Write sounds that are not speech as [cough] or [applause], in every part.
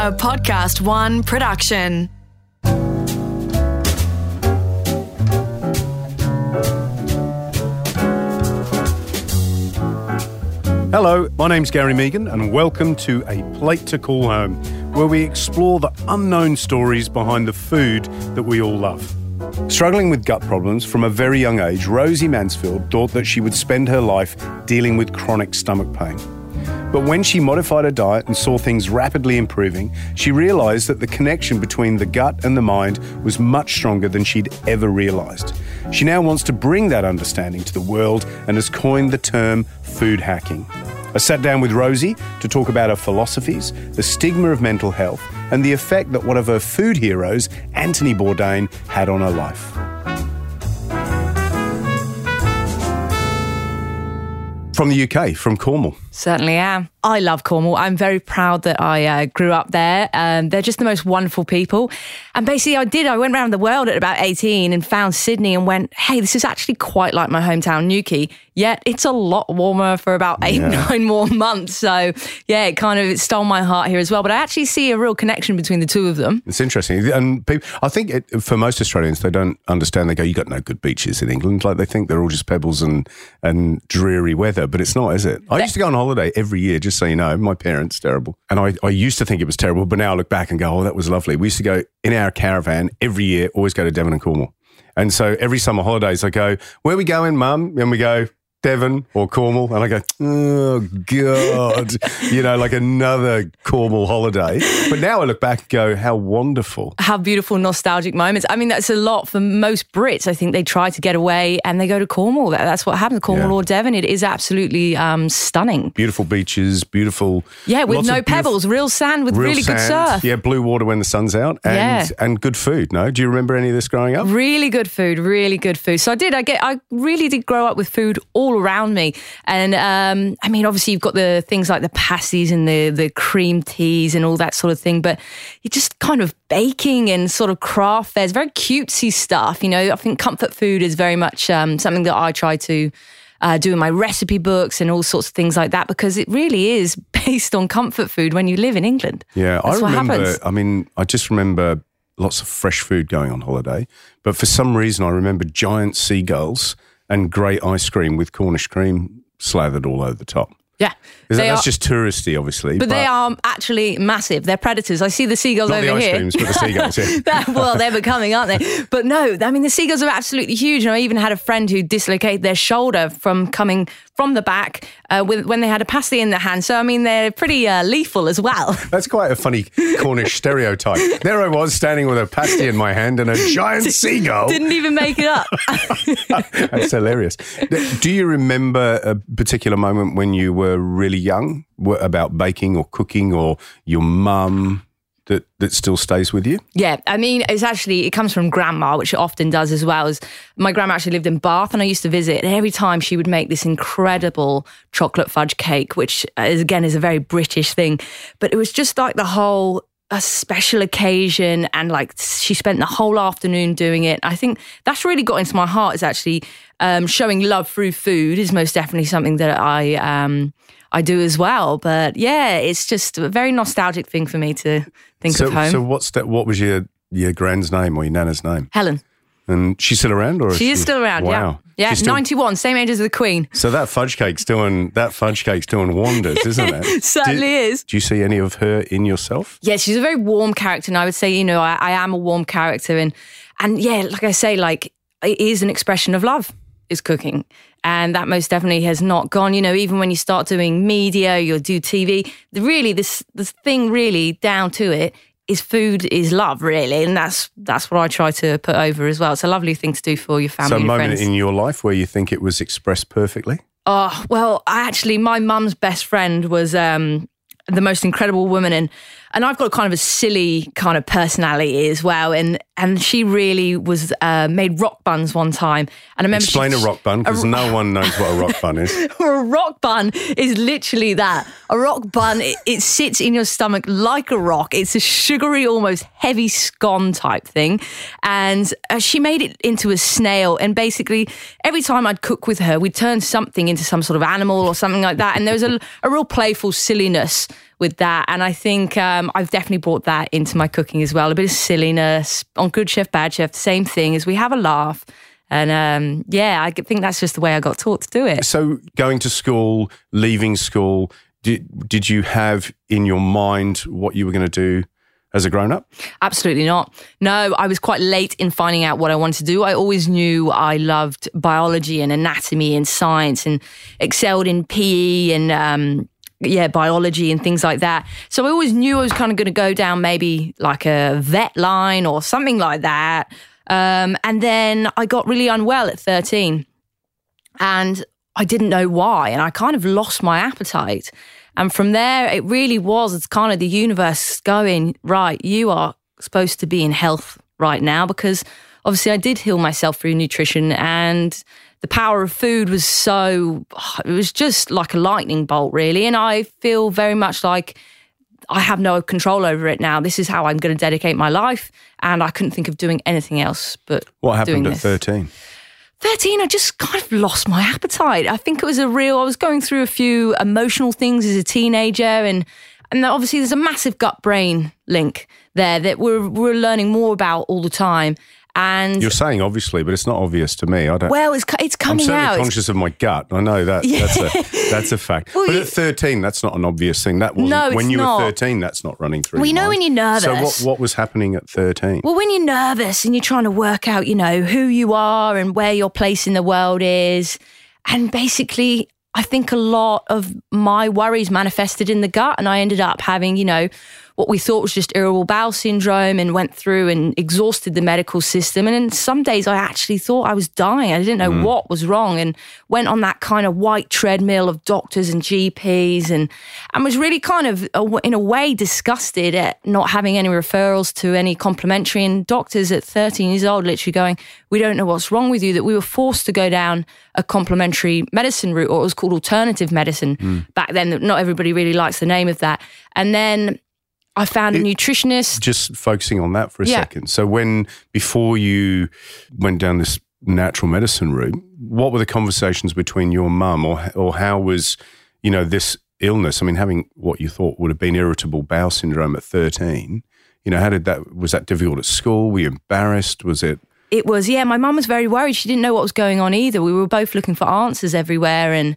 a Podcast One production. Hello, my name's Gary Mehigan, and welcome to A Plate to Call Home, where we explore the unknown stories behind the food that we all love. Struggling with gut problems from a very young age, Rosie Mansfield thought that she would spend her life dealing with chronic stomach pain. But when she modified her diet and saw things rapidly improving, she realised that the connection between the gut and the mind was much stronger than she'd ever realised. She now wants to bring that understanding to the world and has coined the term food hacking. I sat down with Rosie to talk about her philosophies, the stigma of mental health, and the effect that one of her food heroes, Anthony Bourdain, had on her life. From the UK, from Cornwall. Certainly am. I love Cornwall. I'm very proud that I uh, grew up there. Um, they're just the most wonderful people. And basically, I did. I went around the world at about 18 and found Sydney and went, hey, this is actually quite like my hometown, Newquay. Yet it's a lot warmer for about eight, yeah. nine more months. So, yeah, it kind of it stole my heart here as well. But I actually see a real connection between the two of them. It's interesting. And people, I think it, for most Australians, they don't understand. They go, you got no good beaches in England. Like they think they're all just pebbles and, and dreary weather. But it's not, is it? I used to go on holiday every year, just so you know. My parents, terrible. And I, I used to think it was terrible, but now I look back and go, oh, that was lovely. We used to go in our caravan every year, always go to Devon and Cornwall. And so every summer holidays, I go, where we going, mum? And we go, Devon or Cornwall, and I go, oh god, [laughs] you know, like another Cornwall holiday. But now I look back and go, how wonderful, how beautiful, nostalgic moments. I mean, that's a lot for most Brits. I think they try to get away and they go to Cornwall. That's what happens, Cornwall yeah. or Devon. It is absolutely um, stunning. Beautiful beaches, beautiful, yeah, with no pebbles, real sand with real really sand. good surf. Yeah, blue water when the sun's out, and yeah. and good food. No, do you remember any of this growing up? Really good food, really good food. So I did. I get. I really did grow up with food all all around me. And um, I mean, obviously, you've got the things like the pasties and the the cream teas and all that sort of thing, but you're just kind of baking and sort of craft fairs, very cutesy stuff. You know, I think comfort food is very much um, something that I try to. Uh, doing my recipe books and all sorts of things like that because it really is [laughs] based on comfort food when you live in England. Yeah, That's I remember. I mean, I just remember lots of fresh food going on holiday, but for some reason, I remember giant seagulls and great ice cream with Cornish cream slathered all over the top. Yeah. That, that's are, just touristy, obviously. But, but, they are actually massive. They're predators. I see the seagulls over the ice here. Creams, but the seagulls, yeah. [laughs] well, they're becoming, aren't they? But no, I mean, the seagulls are absolutely huge. And I even had a friend who dislocated their shoulder from coming from the back uh, with, when they had a pasty in their hand. So, I mean, they're pretty uh, lethal as well. [laughs] That's quite a funny Cornish stereotype. There I was standing with a pasty in my hand and a giant [laughs] seagull. Didn't even make it up. [laughs] That's hilarious. Do you remember a particular moment when you were really young about baking or cooking or your mum? That that still stays with you? Yeah, I mean, it's actually it comes from grandma, which it often does as well. As my grandma actually lived in Bath, and I used to visit, and every time she would make this incredible chocolate fudge cake, which is, again is a very British thing, but it was just like the whole a special occasion and like she spent the whole afternoon doing it. I think that's really got into my heart is actually um, showing love through food is most definitely something that I um, I do as well. But yeah, it's just a very nostalgic thing for me to think so, of home. So what's that? What was your your grand's name or your nana's name? Helen. And she's still around, or she, she is still around? Wow. Yeah, yeah, still, ninety-one, same age as the Queen. So that fudge cake's doing that fudge cake's doing wonders, isn't it? [laughs] Certainly do, is. Do you see any of her in yourself? Yeah, she's a very warm character, and I would say, you know, I, I am a warm character, and and yeah, like I say, like it is an expression of love is cooking. And that most definitely has not gone. You know, even when you start doing media, you'll do TV. Really, this this thing really down to it is food is love, really, and that's that's what I try to put over as well. It's a lovely thing to do for your family. So, a moment friends. in your life where you think it was expressed perfectly. Oh well, I actually, my mum's best friend was um, the most incredible woman and and I've got kind of a silly kind of personality as well. And and she really was uh, made rock buns one time. And I remember explain she, a rock bun because no one knows what a rock bun is. [laughs] A rock bun is literally that. A rock bun it, it, sits in your stomach like a rock. It's a sugary almost heavy scone type thing. And uh, she made it into a snail. And basically every time I'd cook with her we'd turn something into some sort of animal or something like that. And there was a, a real playful silliness with that. And I think um, I've definitely brought that into my cooking as well. A bit of silliness on Good Chef, Bad Chef, same thing as we have a laugh. And um, yeah, I think that's just the way I got taught to do it. So, going to school, leaving school, did, did you have in your mind what you were going to do as a grown up? Absolutely not. No, I was quite late in finding out what I wanted to do. I always knew I loved biology and anatomy and science and excelled in PE and um, yeah, biology and things like that. So I always knew I was kind of going to go down maybe like a vet line or something like that. Um, and then I got really unwell at 13 and I didn't know why. And I kind of lost my appetite. And from there, it really was, it's kind of the universe going, right, you are supposed to be in health right now because obviously I did heal myself through nutrition and the power of food was so, it was just like a lightning bolt, really. And I feel very much like I have no control over it now. This is how I'm going to dedicate my life. And I couldn't think of doing anything else but. What happened at this. 13? 13, I just kind of lost my appetite. I think it was a real, I was going through a few emotional things as a teenager and and obviously there's a massive gut brain link there that we're we're learning more about all the time. And You're saying obviously, but it's not obvious to me. I don't. well, it's it's I'm coming certainly out. Conscious of my gut. I know that. That's a that's a [laughs] fact. Well, but you- at 13, that's not an obvious thing. That wasn't No, when you not. were 13. That's not running through. Well, you know when you're So nervous. what what was happening at 13? Well, when you're nervous and you're trying to work out, you know, who you are and where your place in the world is, and basically, I think a lot of my worries manifested in the gut, and I ended up having, you know, what we thought was just irritable bowel syndrome and went through and exhausted the medical system. And in some days I actually thought I was dying. I didn't know what was wrong and went on that kind of white treadmill of doctors and GPs and, and was really kind of, uh, in a way, disgusted at not having any referrals to any complementary. And doctors at 13 years old literally going, We don't know what's wrong with you, that we were forced to go down a complementary medicine route, or it was called alternative medicine back then. Not everybody really likes the name of that. And then I found a nutritionist. Just focusing on that for a Yeah. second. So when before you went down this natural medicine route, what were the conversations between your mum, or or how was you know this illness? I mean, having what you thought would have been irritable bowel syndrome at 13. You know, how did that was that difficult at school? Were you embarrassed? Was it It was, yeah. My mum was very worried. She didn't know what was going on either. We were both looking for answers everywhere, and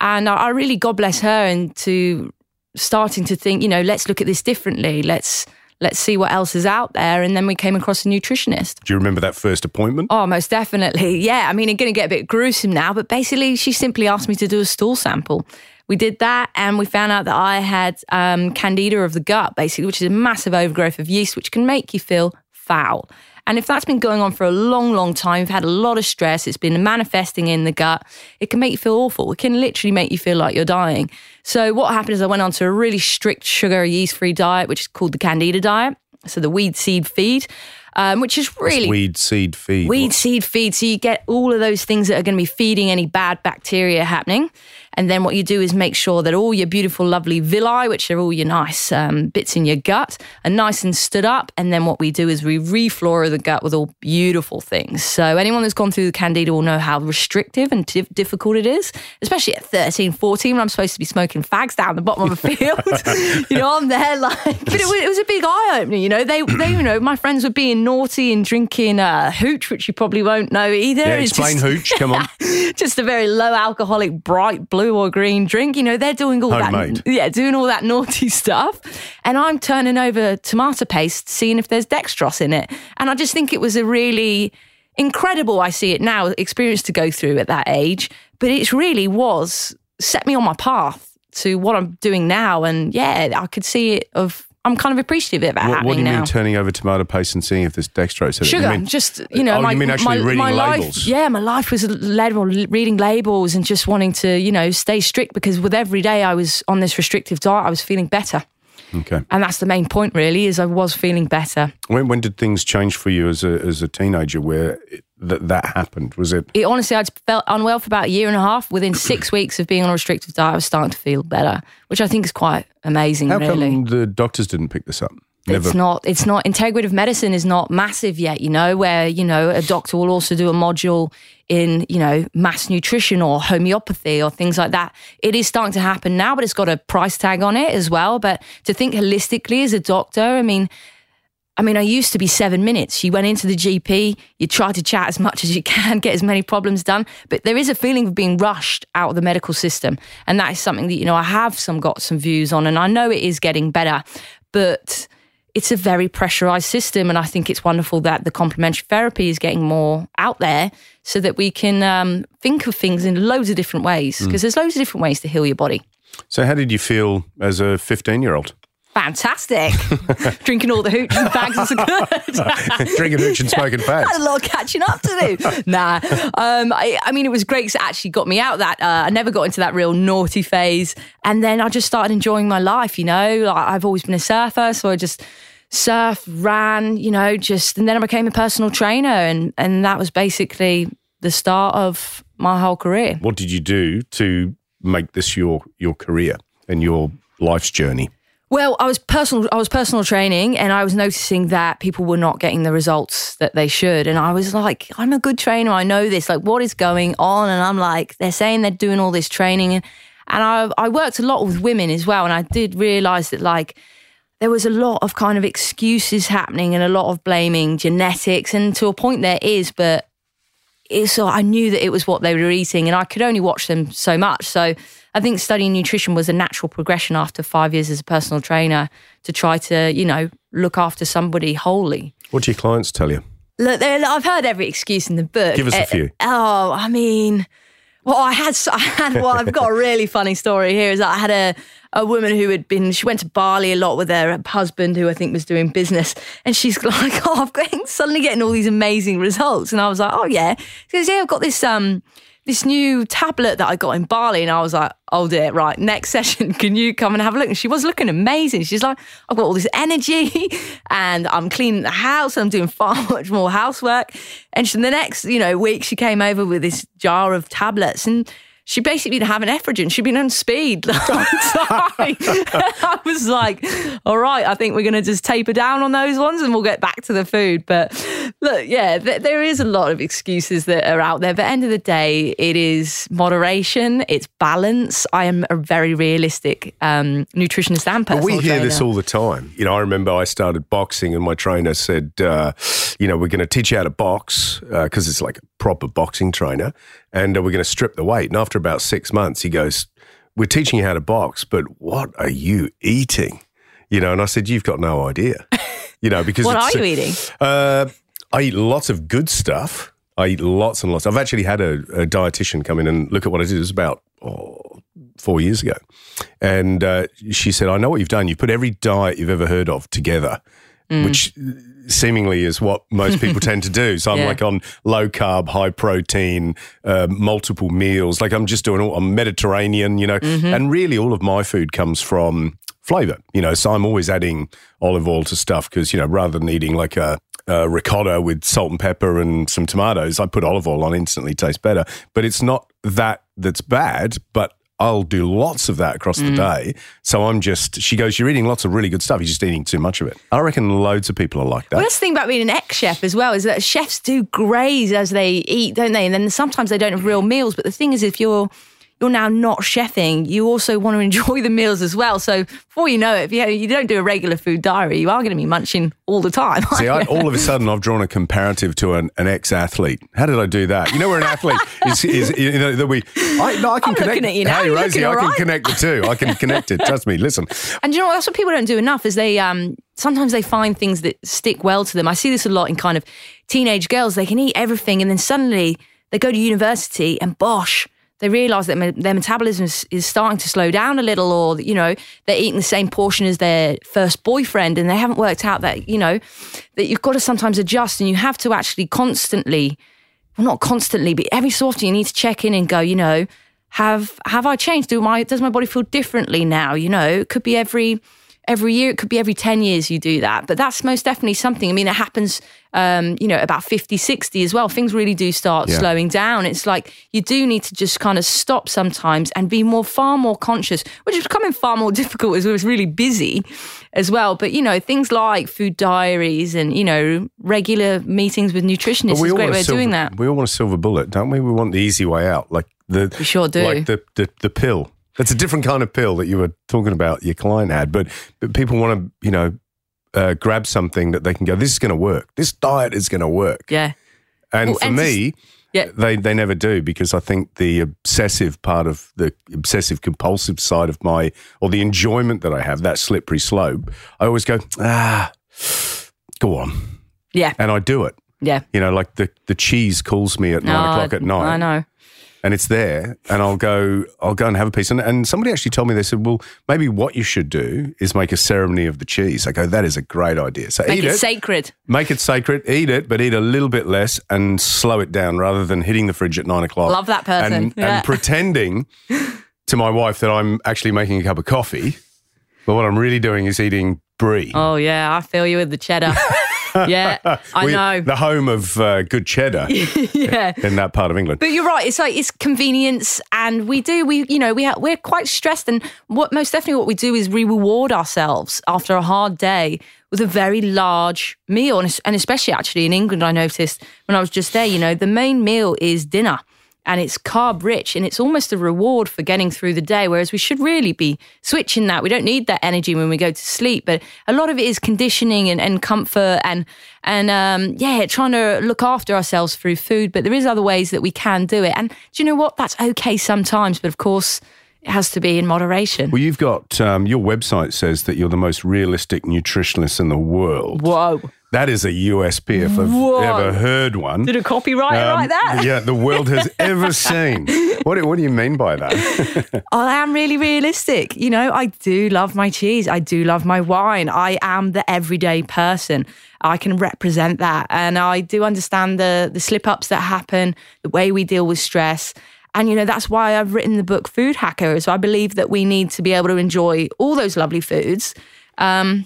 and I, I really, God bless her, and to starting to think, you know, let's look at this differently. Let's let's see what else is out there. And then we came across a nutritionist. do you remember that first appointment? Oh, most definitely. Yeah. I mean, it's going to get a bit gruesome now, but basically, she simply asked me to do a stool sample. We did that and we found out that I had um, candida of the gut, basically, which is a massive overgrowth of yeast, which can make you feel foul. And if that's been going on for a long, long time, you've had a lot of stress, it's been manifesting in the gut, it can make you feel awful. It can literally make you feel like you're dying. So, what happened is I went on to a really strict sugar, yeast free diet, which is called the Candida diet. So, the weed seed feed, um, which is really Weed seed feed. Weed seed feed. So you get all of those things that are going to be feeding any bad bacteria happening. And then what you do is make sure that all your beautiful, lovely villi, which are all your nice um, bits in your gut, are nice and stood up. And then what we do is we reflora the gut with all beautiful things. So anyone that's gone through the candida will know how restrictive and dif- difficult it is, especially at 13, 14 when I'm supposed to be smoking fags down the bottom of a [laughs] field. [laughs] you know, I'm there like, but it was, it was a big eye opener. You know, they, they, you know, my friends were being naughty and drinking uh, hooch, which you probably won't know either. Yeah, It's explain just- hooch. Come on. [laughs] just a very low alcoholic, bright blue or green drink. You know, they're doing all Homemade. that, yeah, doing all that [laughs] naughty stuff, and I'm turning over tomato paste, seeing if there's dextrose in it, and I just think it was a really incredible. I see it now, experience to go through at that age, but it really was set me on my path to what I'm doing now, and yeah, I could see it of. I'm kind of appreciative of that. What, what do you now. mean turning over tomato paste and seeing if there's dextrose in it? Sugar, You mean- just you know, Oh, my, you mean actually my, reading my labels? Life, yeah, my life was led on reading labels and just wanting to, you know, stay strict because with every day I was on this restrictive diet, I was feeling better, Okay. and that's the main point, really, is I was feeling better. When when did things change for you as a as a teenager where it, that that happened? Was it It honestly, I'd felt unwell for about a year and a half. Within [clears throat] six weeks of being on a restrictive diet, I was starting to feel better, which I think is quite amazing, how really. come the doctors didn't pick this up? Never. It's not. It's not. Integrative medicine is not massive yet. You know, where you know a doctor will also do a module in you know mass nutrition or homeopathy or things like that. It is starting to happen now, but it's got a price tag on it as well. But to think holistically as a doctor, I mean. I mean, I used to be seven minutes. You went into the GP, you try to chat as much as you can, get as many problems done. But there is a feeling of being rushed out of the medical system. And that is something that, you know, I have some got some views on. And I know it is getting better. But it's a very pressurized system. And I think it's wonderful that the complementary therapy is getting more out there so that we can um, think of things in loads of different ways because there's loads of different ways to heal your body. So, how did you feel as a 15 year old? Fantastic. [laughs] Drinking all the hooch and bags was good. [laughs] Drinking hooch and smoking fags. had a lot of catching up to do. [laughs] nah, um, I, I mean, it was great 'cause it actually got me out of that. Uh, I never got into that real naughty phase, and then I just started enjoying my life. You know, like, I've always been a surfer, so I just surfed, ran. You know, just and then I became a personal trainer, and and that was basically the start of my whole career. What did you do to make this your your career and your life's journey? Well, I was personal. I was personal training, and I was noticing that people were not getting the results that they should. And I was like, "I'm a good trainer. I know this. Like, what is going on?" And I'm like, "They're saying they're doing all this training," and and I I worked a lot with women as well, and I did realize that like there was a lot of kind of excuses happening and a lot of blaming genetics, and to a point there is, but so I knew that it was what they were eating, and I could only watch them so much. So I think studying nutrition was a natural progression after five years as a personal trainer to try to, you know, look after somebody wholly. What do your clients tell you? Look, I've heard every excuse in the book. Give us a Uh, few. Oh, I mean, well, I had, I had, well, I've got a really funny story here. Is that I had a a woman who had been, she went to Bali a lot with her husband, who I think was doing business, and she's [laughs] like, "Oh, I'm getting, suddenly getting all these amazing results," and I was like, "Oh yeah," she goes, "Yeah, I've got this um." This new tablet that I got in Bali, and I was like, "Oh dear, right, next [laughs] session, can you come and have a look?" And she was looking amazing. She's like, "I've got all this energy, [laughs] and I'm cleaning the house, and I'm doing [laughs] far much more housework." And she, the next, you know, week, she came over with this jar of tablets, and she basically didn't have an estrogen. She'd been on speed the whole time. [laughs] [laughs] I was like, all right, I think we're going to just taper down on those ones and we'll get back to the food. But look, yeah, th- there is a lot of excuses that are out there. But end of the day, it is moderation, it's balance. I am a very realistic um, nutritionist and But personal we hear this all the time. You know, I remember I started boxing, and my trainer said, uh, "You know, we're going to teach you how to box because it's like a proper boxing trainer, and uh, we're going to strip the weight." And after about six months, he goes, "We're teaching you how to box, but what are you eating?" You know, and I said, "You've got no idea." You know, because [laughs] What are you eating? Uh, I eat lots of good stuff. I eat lots and lots. I've actually had a, a dietitian come in and look at what I did. It was about oh, four years ago. And uh, she said, I know what you've done. You've put every diet you've ever heard of together, which seemingly is what most people [laughs] tend to do. So I'm Yeah. like on low carb, high protein, uh, multiple meals. Like I'm just doing all, I'm Mediterranean, you know, and really all of my food comes from flavor, you know. So I'm always adding olive oil to stuff because, you know, rather than eating like a, a ricotta with salt and pepper and some tomatoes, I put olive oil on, instantly tastes better. But it's not that that's bad, but I'll do lots of that across the mm. day. So I'm just, she goes, You're eating lots of really good stuff. You're just eating too much of it. I reckon loads of people are like that. Well, that's the thing about being an ex chef as well is that chefs do graze as they eat, don't they? And then sometimes they don't have real meals. But the thing is, if you're you're now not chefing, you also want to [laughs] enjoy the meals as well. So before you know it, if you, you don't do a regular food diary, you are going to be munching all the time. See, I, all of a [laughs] sudden, I've drawn a comparative to an, an ex-athlete. How did I do that? You know, where an athlete is, is you know, that we. I, no, I can I'm connect. at you now. Hey, You're Rosie, I all can connect the two. I can connect it. Trust me. Listen, [laughs] And you know what? That's what people don't do enough is they um sometimes they find things that stick well to them. I see this a lot in kind of teenage girls. They can eat everything, and then suddenly they go to university and bosh. They realise that their metabolism is, is starting to slow down a little, or you know they're eating the same portion as their first boyfriend, and they haven't worked out that you know that you've got to sometimes adjust, and you have to actually constantly well, not constantly, but every so often you need to check in and go, you know, have have I changed? Do my does my body feel differently now? You know, it could be every every year. It could be every 10 years you do that. But that's most definitely something. I mean, it happens, um, you know, about 50, 60 as well. Things really do start Yeah. slowing down. It's like you do need to just kind of stop sometimes and be more, far more conscious, which is becoming far more [laughs] difficult as we're really busy as well. But, you know, things like food diaries and, you know, regular meetings with nutritionists is a great way of doing that. We all want a silver bullet, don't we? We want the easy way out, like the We sure do. like the, the the pill. It's a different kind of pill that you were talking about. Your client had, but but people want to you know uh, grab something that they can go. This is going to work. This diet is going to work. Yeah. And Well, for and me, Yeah. they they never do because I think the obsessive part of the obsessive compulsive side of my or the enjoyment that I have that slippery slope. I always go ah, go on, Yeah. and I do it. Yeah. You know, like the, the cheese calls me at nine o'clock at night. I know. And it's there, and I'll go. I'll go and have a piece. And, and somebody actually told me they said, "Well, maybe what you should do is make a ceremony of the cheese." I go, "That is a great idea." So Make eat it it, sacred. make it sacred, eat it, but eat a little bit less and slow it down rather than hitting the fridge at nine o'clock. Love that person. And, Yeah. and pretending [laughs] to my wife that I'm actually making a cup of coffee, but what I'm really doing is eating brie. Oh yeah, I feel you with the cheddar. [laughs] [laughs] yeah, I We- know. the home of uh, good cheddar [laughs] yeah. in that part of England. But you're right. It's like it's convenience, and we do. We, you know, we ha- we're quite stressed, and what most definitely what we do is we reward ourselves after a hard day with a very large meal, and, and especially actually in England, I noticed when I was just there. You know, the main meal is dinner, and it's carb rich, and it's almost a reward for getting through the day. Whereas we should really be switching that. We don't need that energy when we go to sleep, but a lot of it is conditioning and, and comfort and and um, yeah, trying to look after ourselves through food. But there is other ways that we can do it, and do you know what? That's okay sometimes, but of course, it has to be in moderation. Well, you've got um, your website says that you're the most realistic nutritionist in the world. Whoa! That is a USP if I've Whoa. ever heard one. Did a copywriter Um, write that? Yeah, the world has [laughs] ever seen. What, do- what do you mean by that? [laughs] I am really realistic. You know, I do love my cheese. I do love my wine. I am the everyday person. I can represent that. And I do understand the the slip ups that happen, the way we deal with stress. And you know, that's why I've written the book Food Hacker. So I believe that we need to be able to enjoy all those lovely foods. Um,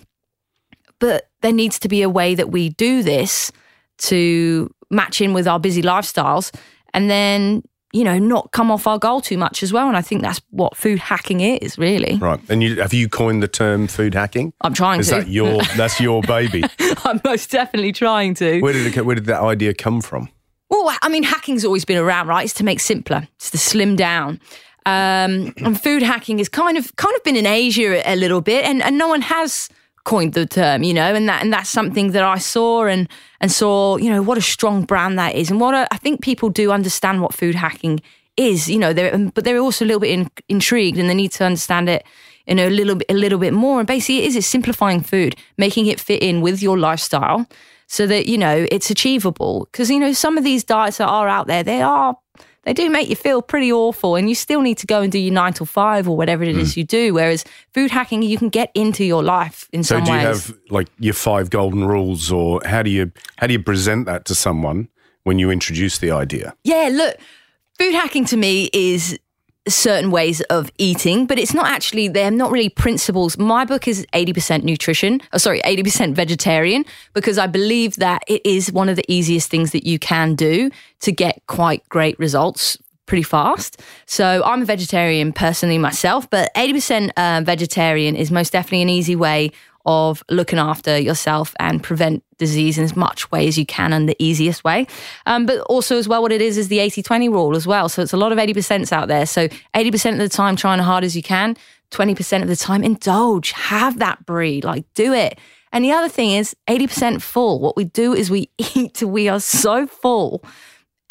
but there needs to be a way that we do this to match in with our busy lifestyles and then you know not come off our goal too much as well and i think that's what food hacking is really right. And you, have you coined the term food hacking? i'm trying to. Is to that your, [laughs] that's your baby? [laughs] i'm most definitely trying to Where did, it, where did that idea come from? Well, I mean, hacking's always been around, right? It's to make simpler, it's to slim down. Um, and food hacking has kind of kind of been in Asia a little bit, and, and no one has coined the term, you know, and that and that's something that I saw and and saw, you know, what a strong brand that is, and what a, I think people do understand what food hacking is, you know, they're, um, but they're also a little bit in, intrigued and they need to understand it. You know, a little bit, a little bit more. And basically, it is it's simplifying food, making it fit in with your lifestyle, so that you know it's achievable. Because you know some of these diets that are out there, they are they do make you feel pretty awful, and you still need to go and do your nine to five or whatever it is mm. you do. Whereas food hacking, you can get into your life in So some ways. So do you have like your five golden rules, or how do you how do you present that to someone when you introduce the idea? Yeah, look, food hacking to me is certain ways of eating, but it's not actually, they're not really principles. My book is 80% nutrition, oh, sorry, 80% vegetarian, because I believe that it is one of the easiest things that you can do to get quite great results pretty fast. So I'm a vegetarian personally myself, but 80% uh, vegetarian is most definitely an easy way of looking after yourself and prevent disease in as much way as you can and the easiest way. Um, but also as well, what it is is the 80-20 rule as well. So it's a lot of 80% out there. So 80% of the time, trying hard as you can. 20% of the time, indulge, have that brie, like do it. And the other thing is 80% full. What we do is we [laughs] eat till we are so full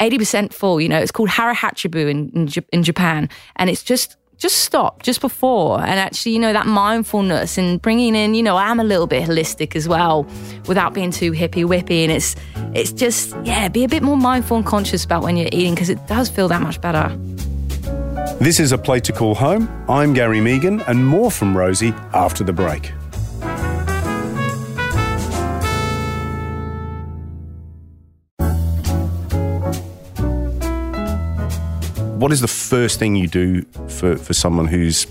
80% full. You know, it's called hara hachi bu in, in, in Japan. And it's just, just stop just before. And actually, you know, that mindfulness and bringing in, you know, I'm a little bit holistic as well without being too hippy whippy. And it's, it's just, yeah, be a bit more mindful and conscious about when you're eating because it does feel that much better. This is a plate to call home. I'm Gary Mehigan, and more from Rosie after the break. What is the first thing you do for, for someone who's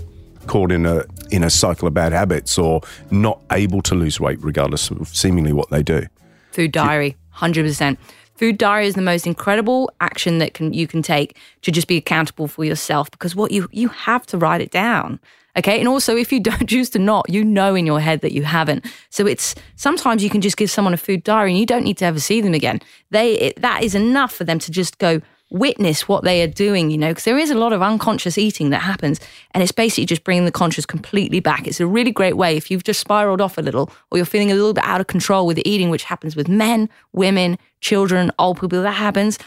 caught in a in a cycle of bad habits or not able to lose weight regardless of seemingly what they do. Food diary, hundred percent. Food diary is the most incredible action that can you can take to just be accountable for yourself because what you you have to write it down. Okay. And also, if you [laughs] don't choose to not, you know in your head that you haven't. So it's sometimes you can just give someone a food diary and you don't need to ever see them again. They, it, that is enough for them to just go witness what they are doing, you know, because there is a lot of unconscious eating that happens. And it's basically just bringing the conscious completely back. It's a really great way if you've just spiraled off a little or you're feeling a little bit out of control with the eating, which happens with men, women, children, old people, that happens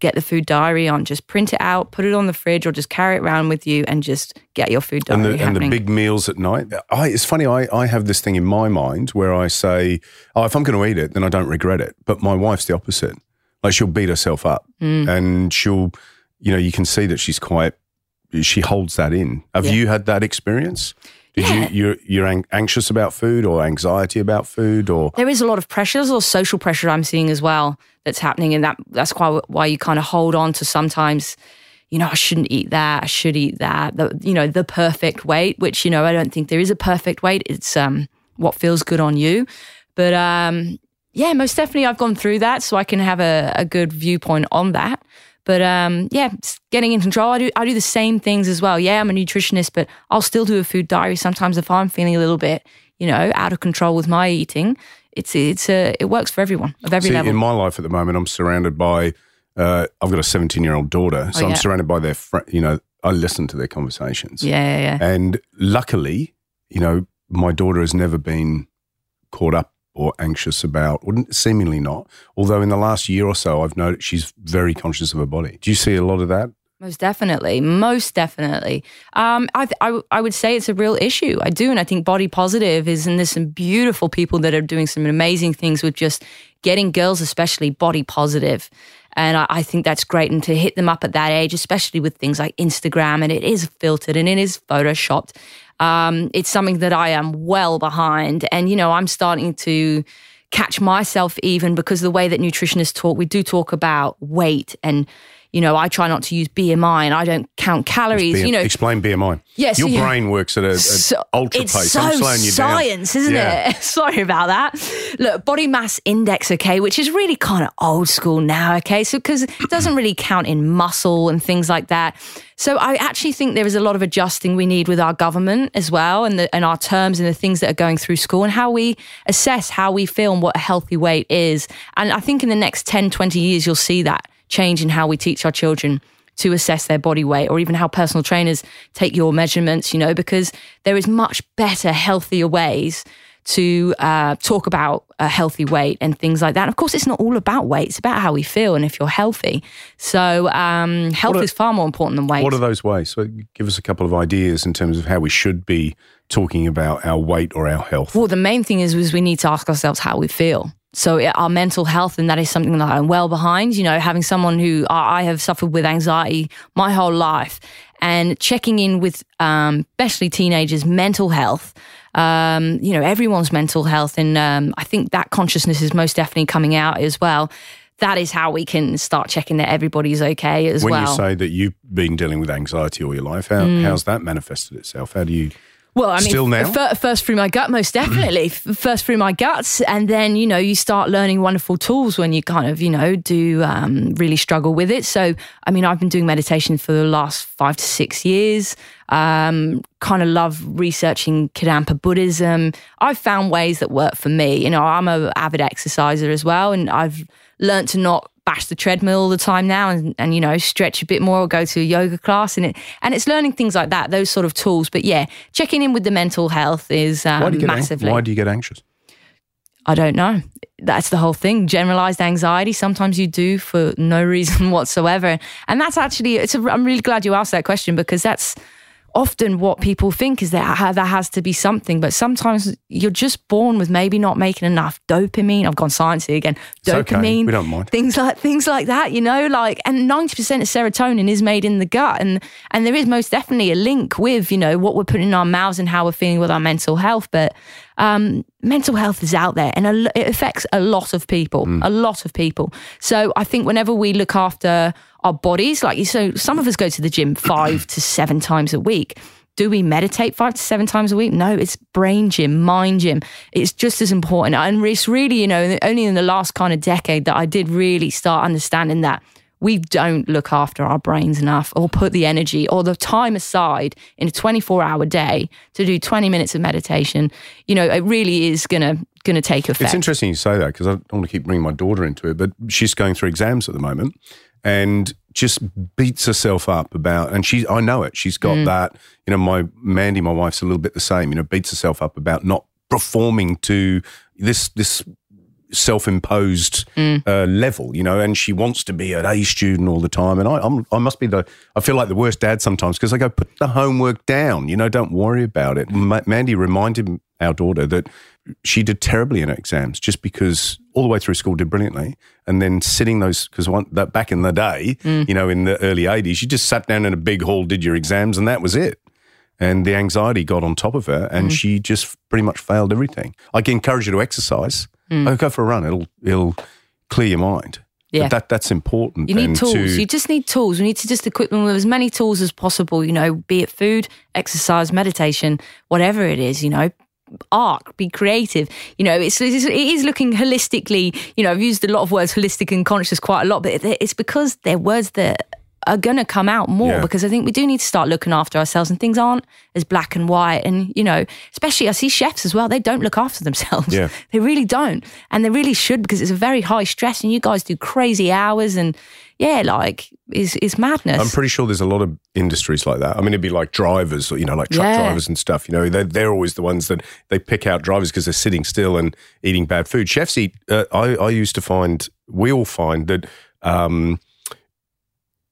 get the food diary on. Just print it out, put it on the fridge, or just carry it around with you and just get your food diary. And the, and the big meals at night. I, it's funny, I, I have this thing in my mind where I say, oh, if I'm going to eat it, then I don't regret it. But my wife's the opposite. Like she'll beat herself up Mm. and she'll, you know, you can see that she's quite, she holds that in. Have Yeah. you had that experience? Did Yeah. you, you're, you're ang- anxious about food or anxiety about food or? there is a lot of pressure. There's a lot of social pressure I'm seeing as well that's happening, and that that's why why you kind of hold on to sometimes. You know, I shouldn't eat that. I should eat that. The, you know, the perfect weight, which you know, I don't think there is a perfect weight. It's um what feels good on you. But um, yeah, most definitely, I've gone through that, so I can have a, a good viewpoint on that. But um, yeah, getting in control. I do I do the same things as well. Yeah, I'm a nutritionist, but I'll still do a food diary sometimes if I'm feeling a little bit, you know, out of control with my eating. It's it's a it works for everyone of every See, level. in my life at the moment, I'm surrounded by. Uh, I've got a 17 year old daughter, so Oh, I'm surrounded by their. Fr- you know, I listen to their conversations. yeah, yeah, yeah. And luckily, you know, my daughter has never been caught up or anxious about, or seemingly not. Although in the last year or so, I've noticed she's very conscious of her body. Do you see a lot of that? Most definitely, most definitely. Um, I, th- I, w- I would say it's a real issue. I do, and I think body positive is, and there's some beautiful people that are doing some amazing things with just getting girls, especially body positive. And I, I think that's great, and to hit them up at that age, especially with things like Instagram, and it is filtered and it is photoshopped. Um, it's something that I am well behind, and you know, I'm starting to catch myself even because the way that nutritionists talk, we do talk about weight and. You know, I try not to use BMI and I don't count calories. B- you know, explain BMI. Yeah, so your you- brain works at a, a so- ultra it's pace. so I'm slowing you science, down. isn't Yeah. it? [laughs] Sorry about that. Look, body mass index, okay, which is really kind of old school now, okay? So because it doesn't really count in muscle and things like that. So I actually think there is a lot of adjusting we need with our government as well, and the, and our terms and the things that are going through school and how we assess how we feel and what a healthy weight is. And I think in the next 10, 20 years, you'll see that change in how we teach our children to assess their body weight or even how personal trainers take your measurements, you know, because there is much better, healthier ways to uh, talk about a healthy weight and things like that. And of course, it's not all about weight, it's about how we feel and if you're healthy. So, um, health are- is far more important than weight. What are those ways? So give us a couple of ideas in terms of how we should be talking about our weight or our health. Well, the main thing is, is we need to ask ourselves how we feel. So our mental health, and that is something that I'm well behind. You know, having someone who I have suffered with anxiety my whole life, and checking in with, um, especially teenagers' mental health. Um, you know, everyone's mental health, and um, I think that consciousness is most definitely coming out as well. That is how we can start checking that everybody's okay as when well. When you say that you've been dealing with anxiety all your life, how, how's that manifested itself? How do you? Well, I mean, Still now? fir- first through my gut, most definitely. First through my guts, and then you know you start learning wonderful tools when you kind of you know do um, really struggle with it. So, I mean, I've been doing meditation for the last five to six years. Um, kind of love researching Kadampa Buddhism. I've found ways that work for me. You know, I'm a avid exerciser as well, and I've learned to not bash the treadmill all the time now and, and you know stretch a bit more or go to a yoga class and it and it's learning things like that those sort of tools but yeah checking in with the mental health is um, Why do you get ang- massively why do you get anxious? I don't know. That's the whole thing. Generalized anxiety. Sometimes you do for no reason [laughs] whatsoever. And that's actually, it's a, I'm really glad you asked that question because that's often what people think is that there has to be something. But sometimes you're just born with maybe not making enough dopamine. I've gone sciencey again. It's okay. Dopamine. We don't mind. Things like things like that, you know, like and 90% of serotonin is made in the gut. And and there is most definitely a link with, you know, what we're putting in our mouths and how we're feeling with our mental health. But um, mental health is out there and a, it affects a lot of people, Mm. a lot of people. So I think whenever we look after our bodies, like you so, some of us go to the gym five to seven times a week. do we meditate five to seven times a week? No, it's brain gym, mind gym. It's just as important. And it's really, you know, only in the last kind of decade that I did really start understanding that we don't look after our brains enough or put the energy or the time aside in a 24 hour day to do 20 minutes of meditation. You know, it really is going to going to take effect. It's interesting you say that because I don't want to keep bringing my daughter into it, but she's going through exams at the moment and just beats herself up about, and she, I know it. She's got mm. that. You know, my Mandy, my wife's a little bit the same. You know, beats herself up about not performing to this this self-imposed mm. uh, level, you know, and she wants to be an A student all the time. And I, I'm, I must be the, I feel like the worst dad sometimes because I go, put the homework down, you know, don't worry about it. Ma- Mandy reminded our daughter that she did terribly in her exams just because all the way through school did brilliantly. And then sitting those, because that back in the day, mm. you know, in the early 80s, you just sat down in a big hall, did your exams, and that was it and the anxiety got on top of her and mm. she just pretty much failed everything. I can encourage her to exercise, Mm. Oh, go for a run. It'll it'll clear your mind. Yeah. But that that's important. You need tools. To... You just need tools. We need to just equip them with as many tools as possible. You know, be it food, exercise, meditation, whatever it is. You know, art, be creative. You know, it's, it's, it is looking holistically. You know, I've used a lot of words, holistic and conscious, quite a lot, but it's because they're words that are going to come out more yeah. because I think we do need to start looking after ourselves and things aren't as black and white. And, you know, especially I see chefs as well, they don't look after themselves. Yeah. [laughs] they really don't. And they really should because it's a very high stress and you guys do crazy hours and, yeah, like is is madness. I'm pretty sure there's a lot of industries like that. I mean, it'd be like drivers, you know, like truck yeah. drivers and stuff. You know, they're, they're always the ones that they pick out drivers because they're sitting still and eating bad food. Chefs eat. Uh, I I used to find we all find that. Um,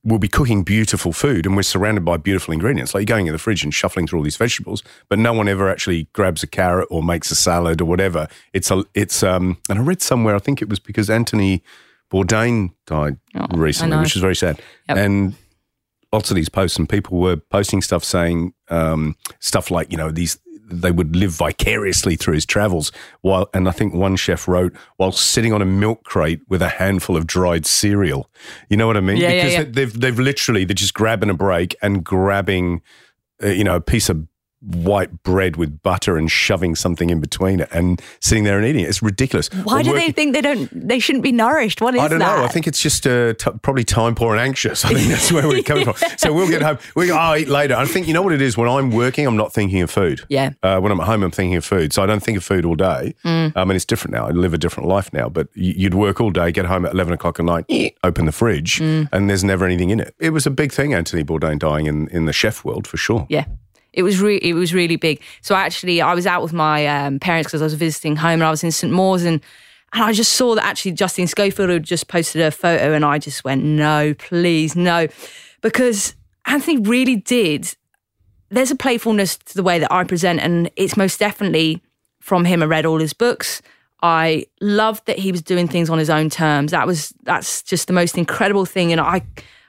we'll be cooking beautiful food and we're surrounded by beautiful ingredients. Like you're going in the fridge and shuffling through all these vegetables, but no one ever actually grabs a carrot or makes a salad or whatever. It's a, it's, um, and I read somewhere, I think it was because Anthony Bourdain died oh, recently, which is very sad. Yep. And lots of these posts and people were posting stuff saying, um, stuff like, you know, these, they would live vicariously through his travels. While, and I think one chef wrote, while sitting on a milk crate with a handful of dried cereal. You know what I mean? Yeah, because yeah, yeah. they've they've literally they're just grabbing a break and grabbing, uh, you know, a piece of white bread with butter and shoving something in between it and sitting there and eating it. It's ridiculous. Why do working, they think they don't? They shouldn't be nourished. What is that? I don't that? know. I think it's just uh, t- probably time poor and anxious. I think that's where we're [laughs] coming from. So we'll get home. We go, oh, eat later. I think you know what it is. When I'm working, I'm not thinking of food. Yeah. Uh, when I'm at home, I'm thinking of food. So I don't think of food all day. Mm. I mean, it's different now. I live a different life now. But you'd work all day, get home at eleven o'clock at night, open the fridge, mm. and there's never anything in it. It was a big thing. Anthony Bourdain dying in in the chef world for sure. Yeah. It was really, it was really big. So actually, I was out with my um, parents because I was visiting home, and I was in St Mawes, and and I just saw that actually Justine Schofield had just posted a photo, and I just went, no, please, no, because Anthony really did. There's a playfulness to the way that I present, and it's most definitely from him. I read all his books. I loved that he was doing things on his own terms. That was that's just the most incredible thing, and I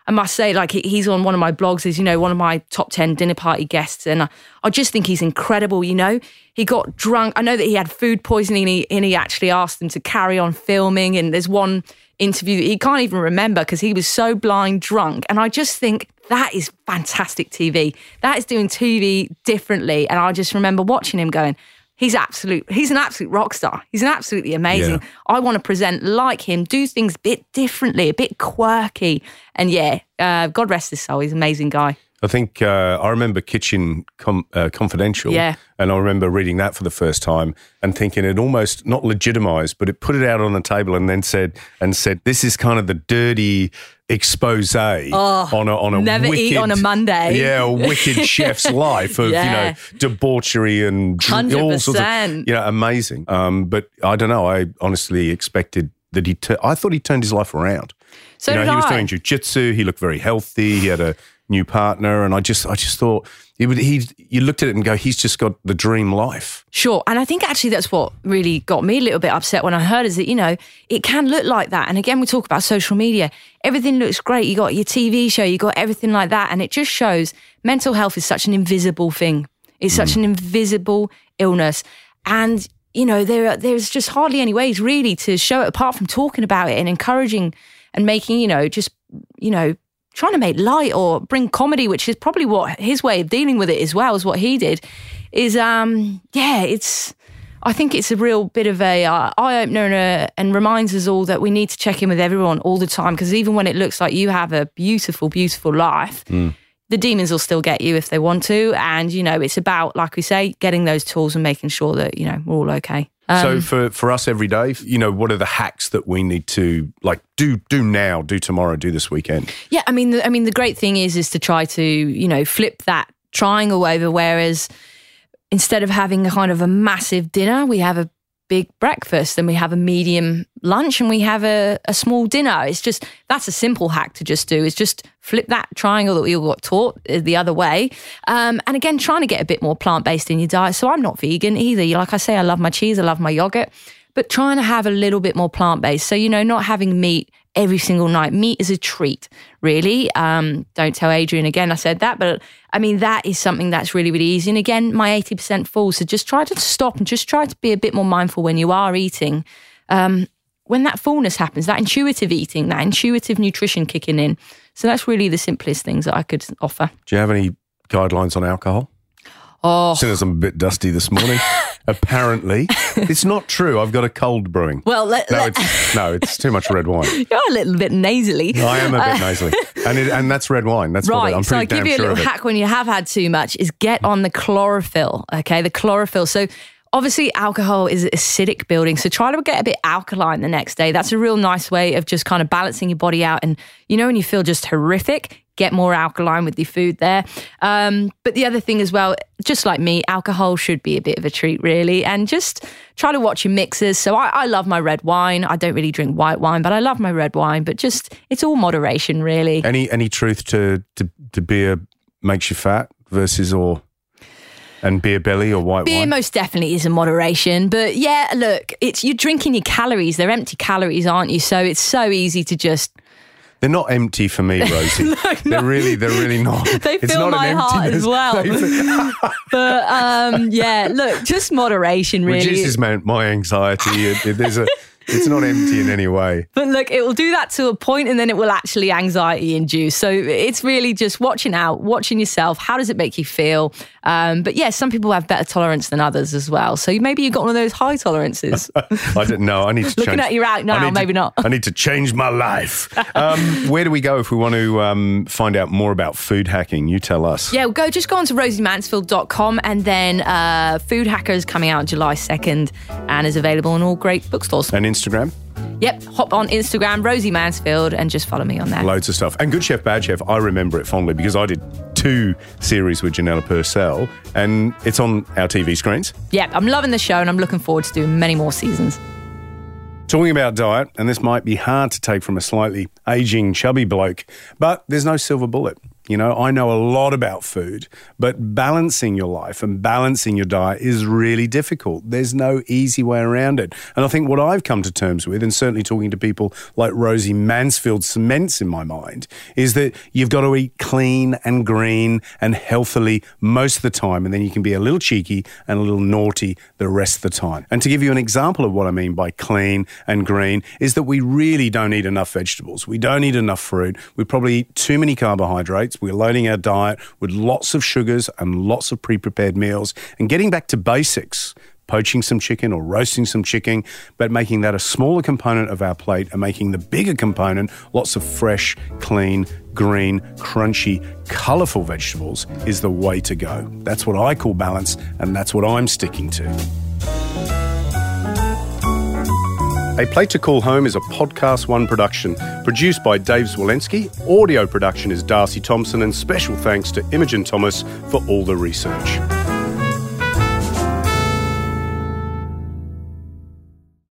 I must say, like he's on one of my blogs is you know one of my top ten dinner party guests, and I, I just think he's incredible. You know, he got drunk. I know that he had food poisoning, and he, and he actually asked them to carry on filming. And there's one interview that he can't even remember because he was so blind drunk. And I just think that is fantastic TV. That is doing TV differently. And I just remember watching him going, he's absolute he's an absolute rock star. He's an absolutely amazing. Yeah. i want to present like him do things a bit differently a bit quirky. And yeah uh, god rest his soul. He's an amazing guy I think uh, I remember Kitchen Com- uh, Confidential, yeah. and I remember reading that for the first time and thinking it almost not legitimized, but it put it out on the table and then said and said this is kind of the dirty expose oh, on a on a never wicked, eat on a Monday, yeah, a wicked [laughs] chef's life of yeah. you know debauchery and 100%. all sorts of you know amazing. Um, but I don't know. I honestly expected that he. T- I thought he turned his life around. So you know, he was I. doing jujitsu. He looked very healthy. He had a new partner, and I just I just thought he would he you looked at it and go he's just got the dream life. Sure, and I think actually that's what really got me a little bit upset when I heard is that you know it can look like that, and again we talk about social media. Everything looks great. You got your TV show, you got everything like that, and it just shows mental health is such an invisible thing. It's such mm. an invisible illness, and you know there there's just hardly any ways really to show it apart from talking about it and encouraging and making you know just you know trying to make light or bring comedy, which is probably what his way of dealing with it as well as what he did, is um yeah, it's I think it's a real bit of a uh, eye opener and, a, and reminds us all that we need to check in with everyone all the time because even when it looks like you have a beautiful, beautiful life. Mm. The demons will still get you if they want to. And, you know, it's about, like we say, getting those tools and making sure that, you know, we're all okay. So Um, for, for us every day, you know, what are the hacks that we need to like do do now, do tomorrow, do this weekend? Yeah, I mean, the, I mean, the great thing is, is to try to, you know, flip that triangle over. Whereas instead of having a kind of a massive dinner, we have a big breakfast, then we have a medium lunch, and we have a, a small dinner. It's just that's a simple hack to just do. Is just flip that triangle that we all got taught uh, the other way. Um, and again, trying to get a bit more plant based in your diet. So I'm not vegan either. Like I say, I love my cheese, I love my yogurt, but trying to have a little bit more plant based. So you know, not having meat every single night. Meat is a treat, really. Um, don't tell Adrian again I said that, but I mean, that is something that's really, really easy. And again, my 80% full. So just try to stop and just try to be a bit more mindful when you are eating. Um, when that fullness happens, that intuitive eating, that intuitive nutrition kicking in. So that's really the simplest things that I could offer. Do you have any guidelines on alcohol? Oh, as I'm a bit dusty this morning, [laughs] apparently [laughs] it's not true. I've got a cold brewing. well, let, No, let- it's no, it's too much red wine. [laughs] you're a little bit nasally. I am a bit uh, nasally, [laughs] and it, and that's red wine. That's Right. it, I'm so I give you a sure little hack when you have had too much is get on the chlorophyll. Okay, the chlorophyll. So obviously alcohol is acidic building. So try to get a bit alkaline the next day. That's a real nice way of just kind of balancing your body out. And you know when you feel just horrific. Get more alkaline with your food there. Um, but the other thing as well, just like me, alcohol should be a bit of a treat, really. And just try to watch your mixes. So I, I love my red wine. I don't really drink white wine, but I love my red wine. But just, it's all moderation, really. Any any truth to to, to beer makes you fat versus or and beer belly or white Beer wine? most definitely is in moderation, but yeah, look, it's you're drinking your calories. They're empty calories, aren't you? So it's so easy to just They're not empty for me, [laughs] Rosie. They're really they're really not. [laughs] They It's fill not my heart as well. [laughs] But um yeah, look, just moderation really. reduces my, my anxiety. There's a it's not empty in any way. But look, it will do that to a point and then it will actually anxiety induce. So it's really just watching out, watching yourself. How does it make you feel? Um, but yeah, some people have better tolerance than others as well. So maybe you've got one of those high tolerances. [laughs] I don't know. I need to [laughs] Looking change. at you right now, need to- maybe not. I need to change my life. Um, where do we go if we want to um, find out more about food hacking? You tell us. Yeah, well, go just go on to rosiemansfield.com and then uh, Food Hacker is coming out July 2nd and is available in all great bookstores. And Instagram, Yep, hop on Instagram, Rosie Mansfield, and just follow me on there. loads of stuff. And Good Chef, Bad Chef, I remember it fondly because I did two series with Janella Purcell, and it's on our TV screens. Yep, I'm loving the show and I'm looking forward to doing many more seasons. Talking about diet, and this might be hard to take from a slightly aging, chubby bloke, but there's no silver bullet. You know, I know a lot about food, but balancing your life and balancing your diet is really difficult. There's no easy way around it. And I think what I've come to terms with, and certainly talking to people like Rosie Mansfield cements in my mind, is that you've got to eat clean and green and healthily most of the time, and then you can be a little cheeky and a little naughty the rest of the time. And to give you an example of what I mean by clean and green, is that we really don't eat enough vegetables. We don't eat enough fruit. We probably eat too many carbohydrates. We're loading our diet with lots of sugars and lots of pre prepared meals. And getting back to basics, poaching some chicken or roasting some chicken, but making that a smaller component of our plate and making the bigger component lots of fresh, clean, green, crunchy, colourful vegetables is the way to go. That's what I call balance, and that's what I'm sticking to. A Plate to Call Home is a Podcast One production, produced by Dave Zwolensky. Audio production is Darcy Thompson, and special thanks to Imogen Thomas for all the research.